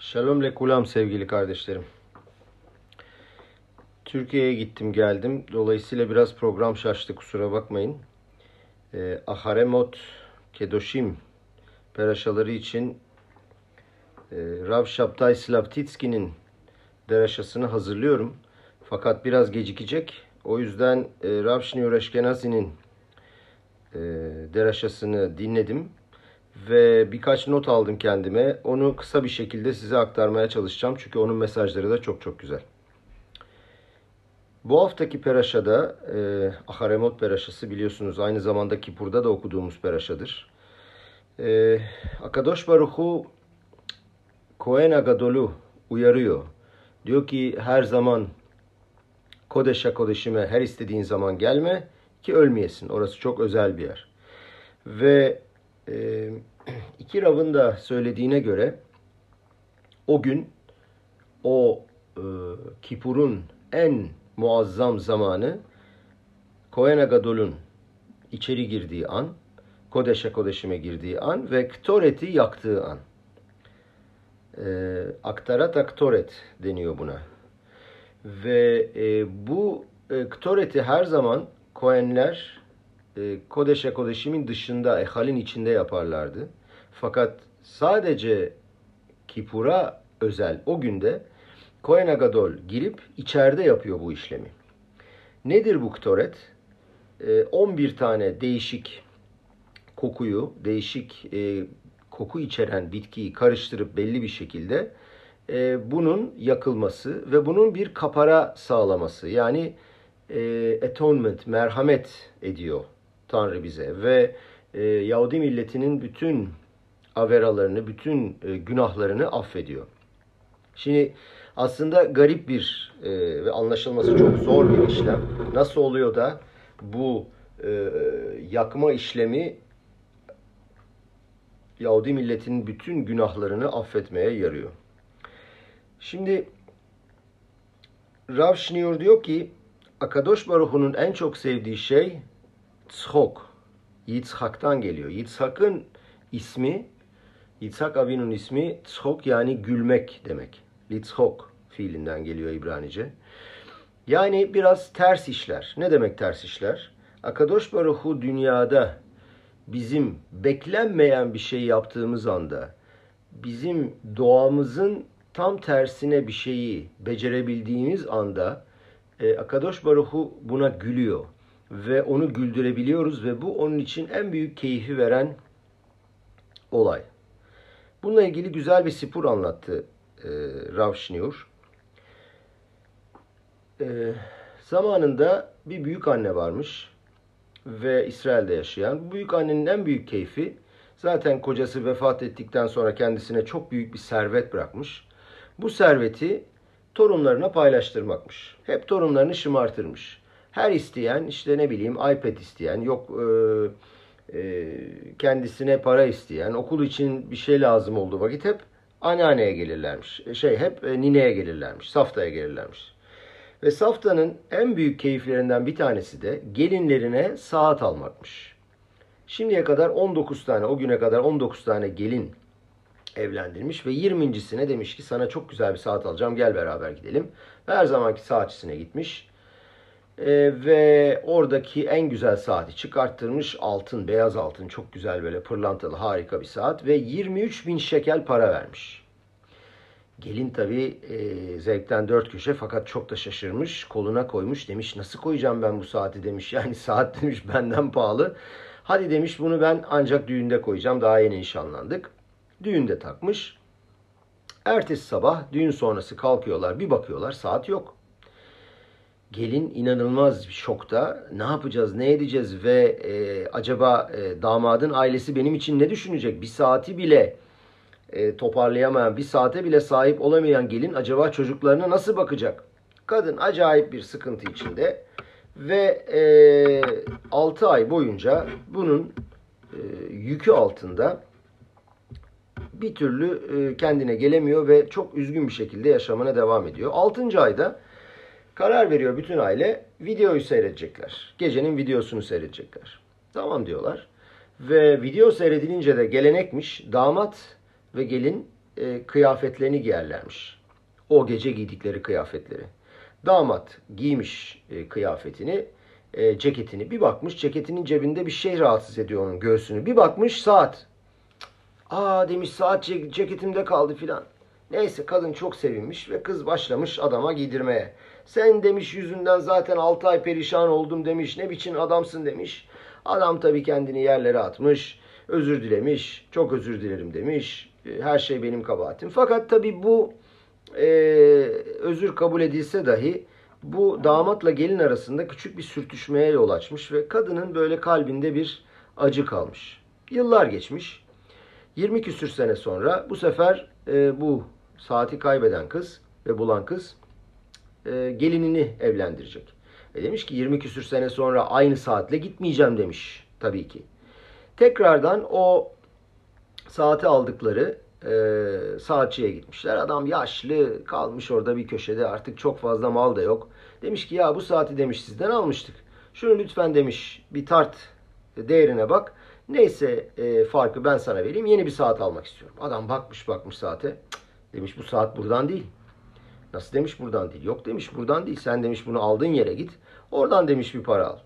Shalom lekulam sevgili kardeşlerim. Türkiye'ye gittim geldim. Dolayısıyla biraz program şaştı kusura bakmayın. E, Aharemot Kedoshim peraşaları için e, Rav Shabtai Slavtitski'nin deraşasını hazırlıyorum. Fakat biraz gecikecek. O yüzden e, Rav Shneur Eşkenazi'nin e, deraşasını dinledim ve birkaç not aldım kendime. Onu kısa bir şekilde size aktarmaya çalışacağım. Çünkü onun mesajları da çok çok güzel. Bu haftaki peraşada e, Aharemot peraşası biliyorsunuz aynı zamanda Kipur'da da okuduğumuz peraşadır. E, Akadosh Baruchu Kohen Agadol'u uyarıyor. Diyor ki her zaman Kodeş'a Kodeş'ime her istediğin zaman gelme ki ölmeyesin. Orası çok özel bir yer. Ve e, iki Rav'ın da söylediğine göre o gün o e, Kipur'un en muazzam zamanı Kohen Agadol'un içeri girdiği an, Kodeş'e Kodeş'ime girdiği an ve Ktoret'i yaktığı an. E, aktarat aktoret deniyor buna. Ve e, bu e, Ktoret'i her zaman Kohenler e, Kodeş'e Kodeş'imin dışında, Ehal'in içinde yaparlardı. Fakat sadece Kipur'a özel o günde Kohen Agadol girip içeride yapıyor bu işlemi. Nedir bu ktoret? E, 11 tane değişik kokuyu, değişik e, koku içeren bitkiyi karıştırıp belli bir şekilde e, bunun yakılması ve bunun bir kapara sağlaması. Yani e, atonement, merhamet ediyor Tanrı bize ve e, Yahudi milletinin bütün averalarını, bütün e, günahlarını affediyor. Şimdi aslında garip bir e, ve anlaşılması çok zor bir işlem. Nasıl oluyor da bu e, yakma işlemi Yahudi milletinin bütün günahlarını affetmeye yarıyor. Şimdi Rav Shneur diyor ki Akadosh Baruhu'nun en çok sevdiği şey Tzhok. Yitzhak'tan geliyor. Yitzhak'ın ismi, Yitzhak Avinu'nun ismi Tzhok yani gülmek demek. Litzhok fiilinden geliyor İbranice. Yani biraz ters işler. Ne demek ters işler? Akadosh Baruhu dünyada bizim beklenmeyen bir şey yaptığımız anda bizim doğamızın tam tersine bir şeyi becerebildiğimiz anda e, Akadosh Baruhu buna gülüyor ve onu güldürebiliyoruz ve bu onun için en büyük keyfi veren olay. Bununla ilgili güzel bir sipur anlattı e, Rav. E, zamanında bir büyük anne varmış ve İsrail'de yaşayan. Bu büyük annenin en büyük keyfi zaten kocası vefat ettikten sonra kendisine çok büyük bir servet bırakmış. Bu serveti torunlarına paylaştırmakmış. Hep torunlarını şımartırmış. Her isteyen işte ne bileyim iPad isteyen yok e, e, kendisine para isteyen okul için bir şey lazım olduğu vakit hep anneanneye gelirlermiş. E, şey hep e, nineye gelirlermiş. Saftaya gelirlermiş. Ve saftanın en büyük keyiflerinden bir tanesi de gelinlerine saat almakmış. Şimdiye kadar 19 tane, o güne kadar 19 tane gelin evlendirmiş ve 20.sine demiş ki sana çok güzel bir saat alacağım gel beraber gidelim. Ve her zamanki saatçisine gitmiş. Ee, ve oradaki en güzel saati çıkarttırmış altın, beyaz altın çok güzel böyle pırlantalı harika bir saat ve 23 bin şekel para vermiş. Gelin tabi e, zevkten dört köşe fakat çok da şaşırmış. Koluna koymuş demiş nasıl koyacağım ben bu saati demiş. Yani saat demiş benden pahalı. Hadi demiş bunu ben ancak düğünde koyacağım. Daha yeni nişanlandık. Düğünde takmış. Ertesi sabah düğün sonrası kalkıyorlar bir bakıyorlar saat yok. Gelin inanılmaz bir şokta. Ne yapacağız, ne edeceğiz ve e, acaba e, damadın ailesi benim için ne düşünecek? Bir saati bile e, toparlayamayan, bir saate bile sahip olamayan gelin acaba çocuklarına nasıl bakacak? Kadın acayip bir sıkıntı içinde ve e, 6 ay boyunca bunun e, yükü altında bir türlü e, kendine gelemiyor ve çok üzgün bir şekilde yaşamına devam ediyor. 6. ayda karar veriyor bütün aile videoyu seyredecekler. Gecenin videosunu seyredecekler. Tamam diyorlar. Ve video seyredilince de gelenekmiş damat ve gelin e, kıyafetlerini giyerlermiş. O gece giydikleri kıyafetleri. Damat giymiş e, kıyafetini, e, ceketini. Bir bakmış ceketinin cebinde bir şey rahatsız ediyor onun göğsünü. Bir bakmış saat. Aa demiş saat ceketimde kaldı filan. Neyse kadın çok sevinmiş ve kız başlamış adama giydirmeye. Sen demiş yüzünden zaten 6 ay perişan oldum demiş. Ne biçim adamsın demiş. Adam tabii kendini yerlere atmış. Özür dilemiş. Çok özür dilerim demiş. E, her şey benim kabahatim. Fakat tabii bu e, özür kabul edilse dahi bu damatla gelin arasında küçük bir sürtüşmeye yol açmış ve kadının böyle kalbinde bir acı kalmış. Yıllar geçmiş. 20 küsür sene sonra bu sefer e, bu saati kaybeden kız ve bulan kız e, gelinini evlendirecek. E demiş ki 20 küsür sene sonra aynı saatle gitmeyeceğim demiş tabii ki. Tekrardan o saati aldıkları e, saatçiye gitmişler. Adam yaşlı kalmış orada bir köşede artık çok fazla mal da yok. Demiş ki ya bu saati demiş sizden almıştık. Şunu lütfen demiş bir tart değerine bak. Neyse e, farkı ben sana vereyim. Yeni bir saat almak istiyorum. Adam bakmış bakmış saate. Cık, demiş bu saat buradan değil. Nasıl demiş buradan değil. Yok demiş buradan değil. Sen demiş bunu aldığın yere git. Oradan demiş bir para al.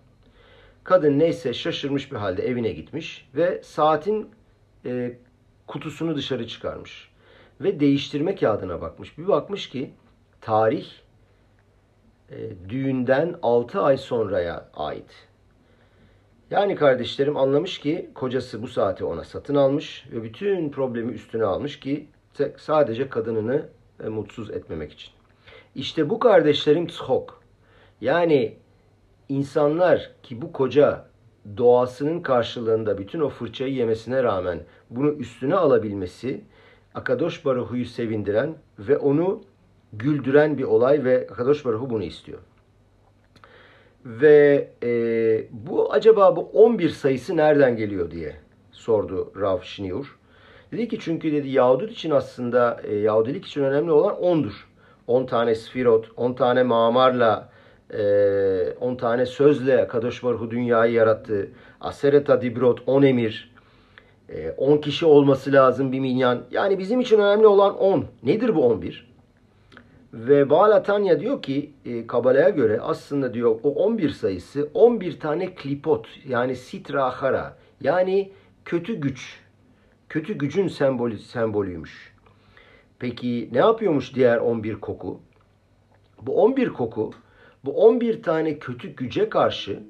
Kadın neyse şaşırmış bir halde evine gitmiş ve saatin e, kutusunu dışarı çıkarmış. Ve değiştirme kağıdına bakmış. Bir bakmış ki tarih e, düğünden 6 ay sonraya ait. Yani kardeşlerim anlamış ki kocası bu saati ona satın almış ve bütün problemi üstüne almış ki sadece kadınını e, mutsuz etmemek için. İşte bu kardeşlerim tzhok. Yani insanlar ki bu koca doğasının karşılığında bütün o fırçayı yemesine rağmen bunu üstüne alabilmesi Akadosh Baruhu'yu sevindiren ve onu güldüren bir olay ve Akadosh Baruhu bunu istiyor. Ve e, bu acaba bu 11 sayısı nereden geliyor diye sordu Rav Şniur. Dedi ki çünkü dedi Yahudut için aslında e, Yahudilik için önemli olan 10'dur. 10 tane sfirot, 10 tane mamarla, 10 e, tane sözle Kadosh Baruhu dünyayı yarattı. Asereta dibrot, 10 emir, 10 e, kişi olması lazım bir minyan. Yani bizim için önemli olan 10. Nedir bu 11? Ve Baal diyor ki e, Kabala'ya göre aslında diyor o 11 sayısı 11 tane klipot yani sitra hara yani kötü güç. Kötü gücün sembolü, sembolüymüş. Peki ne yapıyormuş diğer 11 koku? Bu 11 koku bu 11 tane kötü güce karşı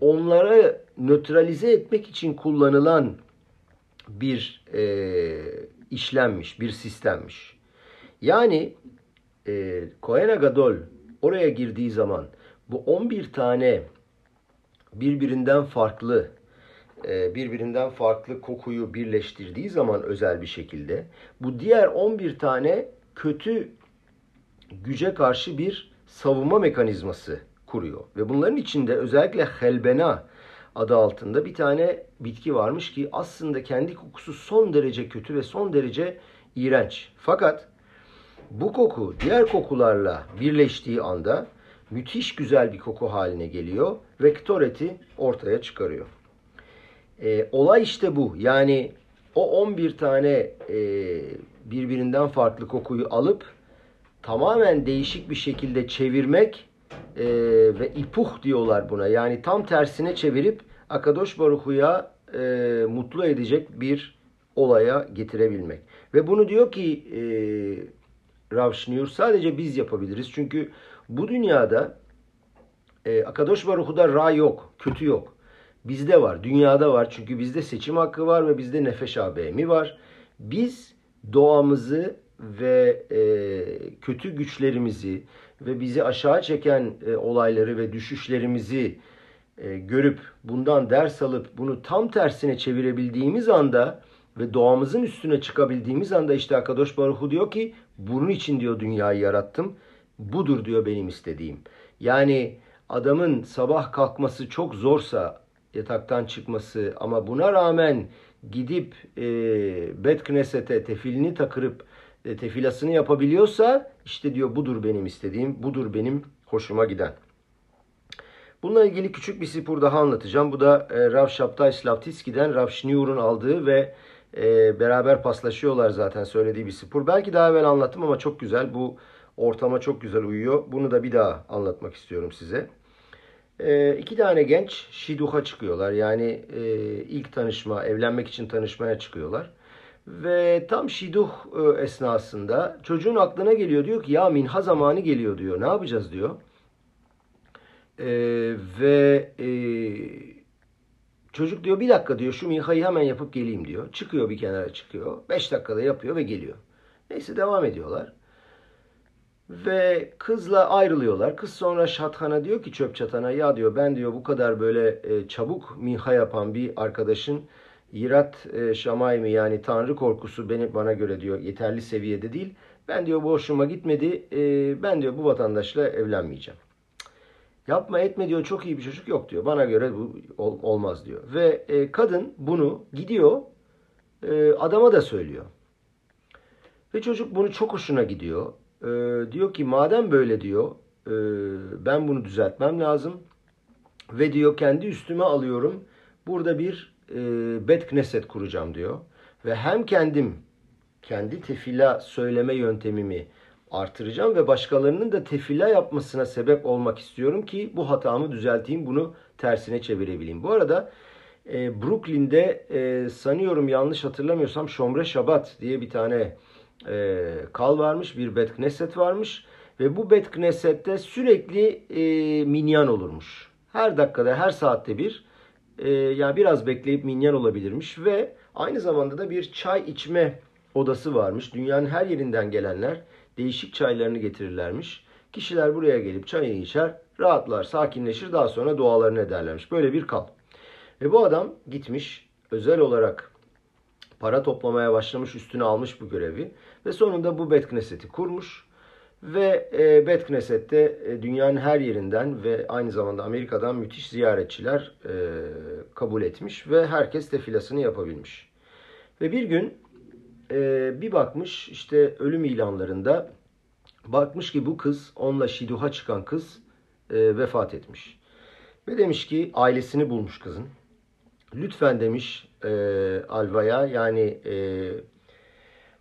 onları nötralize etmek için kullanılan bir e, işlenmiş, bir sistemmiş. Yani e, Kohen Agadol oraya girdiği zaman bu 11 tane birbirinden farklı birbirinden farklı kokuyu birleştirdiği zaman özel bir şekilde bu diğer 11 tane kötü güce karşı bir savunma mekanizması kuruyor. Ve bunların içinde özellikle helbena adı altında bir tane bitki varmış ki aslında kendi kokusu son derece kötü ve son derece iğrenç. Fakat bu koku diğer kokularla birleştiği anda müthiş güzel bir koku haline geliyor ve ktoreti ortaya çıkarıyor. E, olay işte bu. Yani o 11 tane e, birbirinden farklı kokuyu alıp tamamen değişik bir şekilde çevirmek e, ve ipuh diyorlar buna. Yani tam tersine çevirip Akadosh Baruhu'ya e, mutlu edecek bir olaya getirebilmek. Ve bunu diyor ki e, Rav sadece biz yapabiliriz. Çünkü bu dünyada e, Akadosh Baruhu'da ra yok, kötü yok. Bizde var, dünyada var. Çünkü bizde seçim hakkı var ve bizde nefes abemi var. Biz doğamızı ve e, kötü güçlerimizi ve bizi aşağı çeken e, olayları ve düşüşlerimizi e, görüp bundan ders alıp bunu tam tersine çevirebildiğimiz anda ve doğamızın üstüne çıkabildiğimiz anda işte Akadosh Baruhu diyor ki bunun için diyor dünyayı yarattım. Budur diyor benim istediğim. Yani adamın sabah kalkması çok zorsa yataktan çıkması ama buna rağmen gidip e, Bet Knesset'e tefilini takırıp e, tefilasını yapabiliyorsa işte diyor budur benim istediğim, budur benim hoşuma giden. Bununla ilgili küçük bir sipur daha anlatacağım. Bu da e, Rav Şaptay Slavtitski'den Rav Şniur'un aldığı ve E, beraber paslaşıyorlar zaten söylediği bir spor. Belki daha evvel anlattım ama çok güzel. Bu ortama çok güzel uyuyor. Bunu da bir daha anlatmak istiyorum size. E, iki tane genç şiduha çıkıyorlar. Yani e, ilk tanışma, evlenmek için tanışmaya çıkıyorlar. Ve tam şiduh e, esnasında çocuğun aklına geliyor diyor ki ya minha zamanı geliyor diyor. Ne yapacağız diyor. E, ve e, çocuk diyor bir dakika diyor şu minhayı hemen yapıp geleyim diyor. Çıkıyor bir kenara çıkıyor. Beş dakikada yapıyor ve geliyor. Neyse devam ediyorlar. Ve kızla ayrılıyorlar. Kız sonra Şathan'a diyor ki çöp çatana ya diyor ben diyor bu kadar böyle e, çabuk minha yapan bir arkadaşın Yirat e, Şamaymi yani Tanrı korkusu beni bana göre diyor yeterli seviyede değil. Ben diyor bu hoşuma gitmedi. E, ben diyor bu vatandaşla evlenmeyeceğim. Yapma etme diyor çok iyi bir çocuk yok diyor. Bana göre bu ol, olmaz diyor. Ve e, kadın bunu gidiyor e, adama da söylüyor. Ve çocuk bunu çok hoşuna gidiyor. E, diyor ki madem böyle diyor e, ben bunu düzeltmem lazım. Ve diyor kendi üstüme alıyorum. Burada bir e, Bet Knesset kuracağım diyor. Ve hem kendim kendi tefila söyleme yöntemimi artıracağım ve başkalarının da tefila yapmasına sebep olmak istiyorum ki bu hatamı düzelteyim, bunu tersine çevirebileyim. Bu arada e, Brooklyn'de e, sanıyorum yanlış hatırlamıyorsam Şomre Şabat diye bir tane e, kal varmış, bir Bet Knesset varmış ve bu Bet Knesset'te sürekli e, minyan olurmuş. Her dakikada, her saatte bir e, yani biraz bekleyip minyan olabilirmiş ve aynı zamanda da bir çay içme odası varmış. Dünyanın her yerinden gelenler değişik çaylarını getirirlermiş. Kişiler buraya gelip çayını içer, rahatlar, sakinleşir, daha sonra dualarını ederlermiş. Böyle bir kal. Ve bu adam gitmiş, özel olarak para toplamaya başlamış, üstüne almış bu görevi ve sonunda bu Bet Knesset'i kurmuş. Ve e, Bet Knesset'te e, dünyanın her yerinden ve aynı zamanda Amerika'dan müthiş ziyaretçiler e, kabul etmiş ve herkes tefilasını yapabilmiş. Ve bir gün e, bir bakmış işte ölüm ilanlarında bakmış ki bu kız onunla şiduha çıkan kız e, vefat etmiş. Ve demiş ki ailesini bulmuş kızın. Lütfen demiş e, Alva'ya yani e,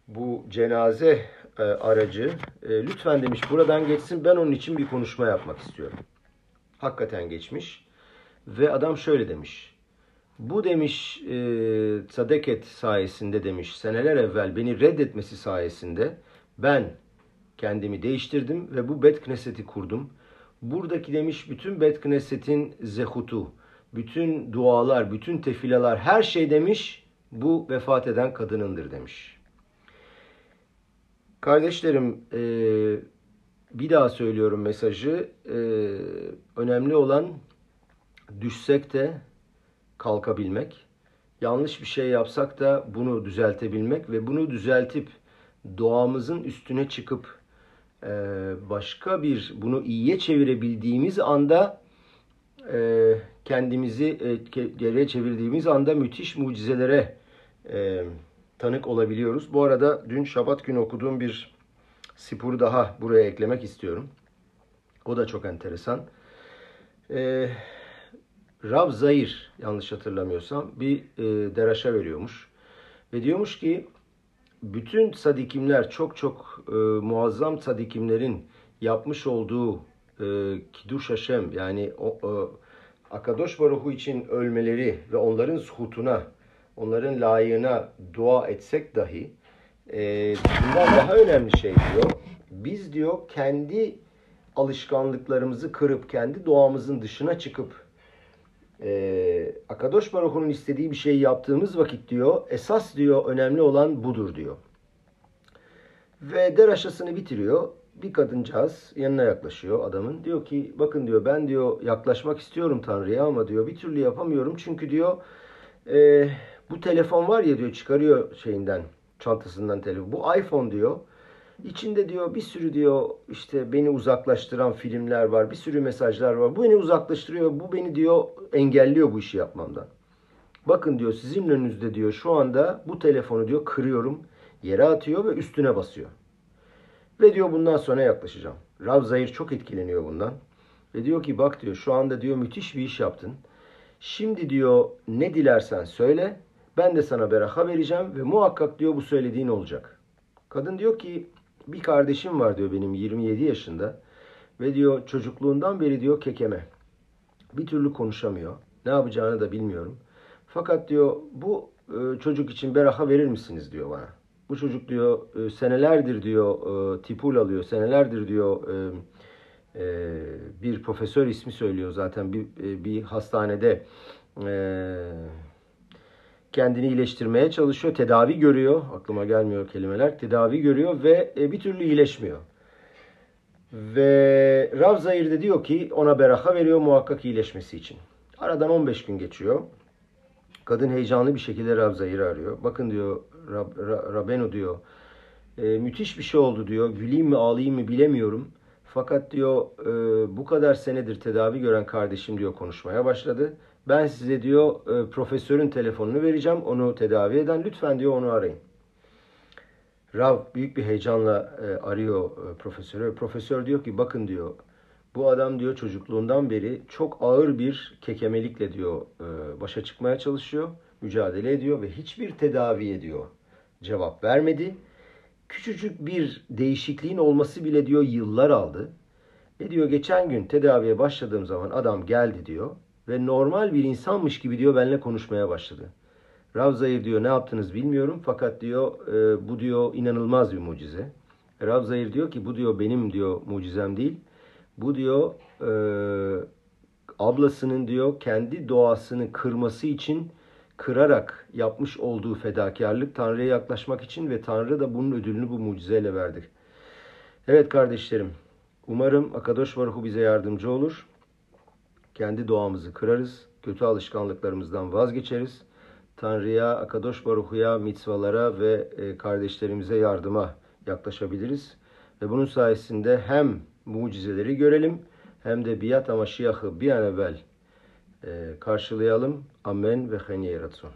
bu cenaze e, aracı e, lütfen demiş buradan geçsin ben onun için bir konuşma yapmak istiyorum. Hakikaten geçmiş ve adam şöyle demiş. Bu demiş e, Sadeket sayesinde demiş seneler evvel beni reddetmesi sayesinde ben kendimi değiştirdim ve bu Bet Knesset'i kurdum. Buradaki demiş bütün Bet Knesset'in zehutu, bütün dualar, bütün tefilalar her şey demiş bu vefat eden kadınındır demiş. Kardeşlerim e, bir daha söylüyorum mesajı. E, önemli olan düşsek de kalkabilmek. Yanlış bir şey yapsak da bunu düzeltebilmek ve bunu düzeltip doğamızın üstüne çıkıp e, başka bir bunu iyiye çevirebildiğimiz anda e, kendimizi e, geriye çevirdiğimiz anda müthiş mucizelere e, tanık olabiliyoruz. Bu arada dün Şabat günü okuduğum bir sporu daha buraya eklemek istiyorum. O da çok enteresan. Ee, Rav Zahir yanlış hatırlamıyorsam bir e, deraşa veriyormuş. Ve diyormuş ki bütün sadikimler çok çok e, muazzam sadikimlerin yapmış olduğu e, Kiduş Hashem yani o, e, Akadosh Baruhu için ölmeleri ve onların suhutuna onların layığına dua etsek dahi e, bundan daha önemli şey diyor. Biz diyor kendi alışkanlıklarımızı kırıp kendi doğamızın dışına çıkıp e, Akadosh Baruch'un istediği bir şeyi yaptığımız vakit diyor esas diyor önemli olan budur diyor. Ve der aşasını bitiriyor. Bir kadıncağız yanına yaklaşıyor adamın. Diyor ki bakın diyor ben diyor yaklaşmak istiyorum Tanrı'ya ama diyor bir türlü yapamıyorum. Çünkü diyor e, bu telefon var ya diyor çıkarıyor şeyinden çantasından telefon. Bu iPhone diyor. İçinde diyor bir sürü diyor işte beni uzaklaştıran filmler var. Bir sürü mesajlar var. Bu beni uzaklaştırıyor. Bu beni diyor engelliyor bu işi yapmamdan. Bakın diyor sizin önünüzde diyor şu anda bu telefonu diyor kırıyorum. Yere atıyor ve üstüne basıyor. Ve diyor bundan sonra yaklaşacağım. Rav Zahir çok etkileniyor bundan. Ve diyor ki bak diyor şu anda diyor müthiş bir iş yaptın. Şimdi diyor ne dilersen söyle Ben de sana beraka vereceğim ve muhakkak diyor bu söylediğin olacak. Kadın diyor ki bir kardeşim var diyor benim 27 yaşında ve diyor çocukluğundan beri diyor kekeme. Bir türlü konuşamıyor. Ne yapacağını da bilmiyorum. Fakat diyor bu çocuk için beraka verir misiniz diyor bana. Bu çocuk diyor e, senelerdir diyor e, tipul alıyor. Senelerdir diyor e, bir profesör ismi söylüyor zaten bir, bir hastanede kendini iyileştirmeye çalışıyor. Tedavi görüyor. Aklıma gelmiyor kelimeler. Tedavi görüyor ve bir türlü iyileşmiyor. Ve Rav Zahir de diyor ki ona beraka veriyor muhakkak iyileşmesi için. Aradan 15 gün geçiyor. Kadın heyecanlı bir şekilde Rav Zahir'i arıyor. Bakın diyor Rab, Ra- Rabenu diyor. "e, müthiş bir şey oldu diyor. Güleyim mi ağlayayım mı bilemiyorum. Fakat diyor e, bu kadar senedir tedavi gören kardeşim diyor konuşmaya başladı. Ben size diyor e, profesörün telefonunu vereceğim. Onu tedavi eden lütfen diyor onu arayın. Rav büyük bir heyecanla e, arıyor e, profesörü. Profesör diyor ki bakın diyor bu adam diyor çocukluğundan beri çok ağır bir kekemelikle diyor e, başa çıkmaya çalışıyor, mücadele ediyor ve hiçbir tedaviye diyor cevap vermedi. Küçücük bir değişikliğin olması bile diyor yıllar aldı. Ve diyor geçen gün tedaviye başladığım zaman adam geldi diyor ve normal bir insanmış gibi diyor benimle konuşmaya başladı. Rav Zahir diyor ne yaptınız bilmiyorum fakat diyor e, bu diyor inanılmaz bir mucize. Rav Zahir diyor ki bu diyor benim diyor mucizem değil. Bu diyor e, ablasının diyor kendi doğasını kırması için kırarak yapmış olduğu fedakarlık Tanrı'ya yaklaşmak için ve Tanrı da bunun ödülünü bu mucizeyle verdi. Evet kardeşlerim, umarım Akadosh Baruhu bize yardımcı olur. Kendi doğamızı kırarız, kötü alışkanlıklarımızdan vazgeçeriz. Tanrı'ya, Akadosh Baruhu'ya, mitzvalara ve e, kardeşlerimize yardıma yaklaşabiliriz. Ve bunun sayesinde hem mucizeleri görelim hem de biat Maşiyah'ı bir an evvel karşılayalım. Amen ve hen yeratzon.